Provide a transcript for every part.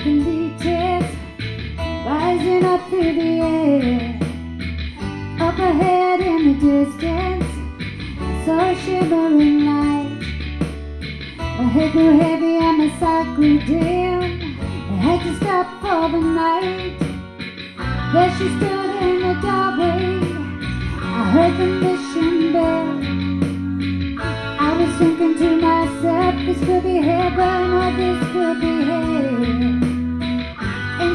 acolytes rising up through the air. Up ahead in the distance, I saw a shimmering light. My head grew heavy and my sight grew dim. I had to stop for the night. There she stood in the doorway. I heard the mission bell. I was thinking to myself, this could be heaven or this could be hell.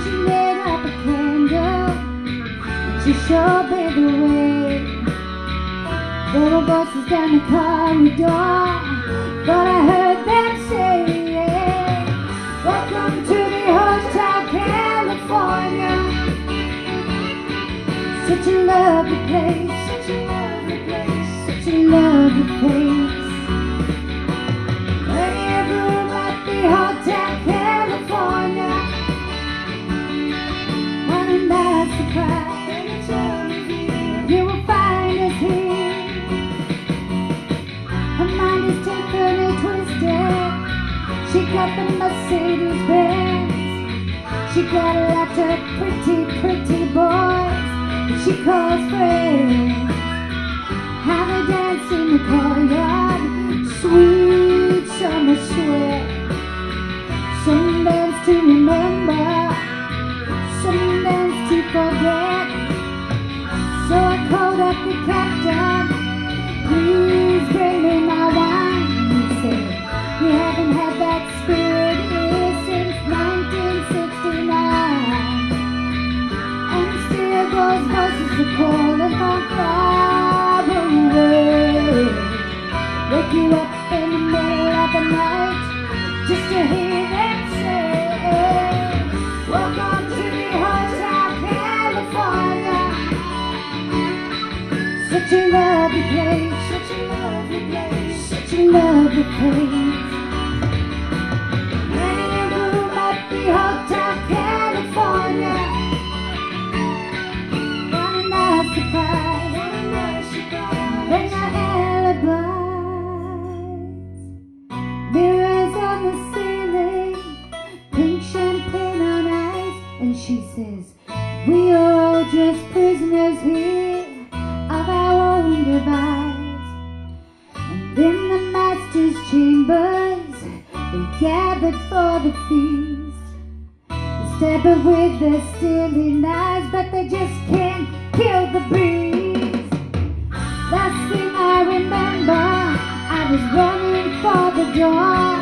Lit up a candle. And she showed me the way. There were voices down the corridor, but I heard them say, Welcome to the Hotel California. Such a lovely place, such a lovely place, such a lovely place. You will find us here. Her mind is and twisted. She got the Mercedes Benz. She got a lot of pretty, pretty boys she calls friends. Have a dance in the courtyard, We are all just prisoners here of our own device. And in the master's chambers, we gathered for the feast. They it with their steely knives, but they just can't kill the beast. Last thing I remember, I was running for the door.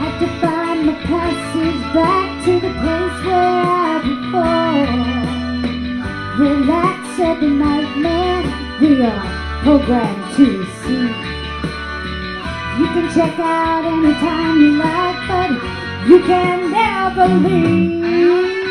Had to find my passage back to the place where I before. Relax, said the nightmare. We are programmed to see. You can check out anytime you like, but you can never leave.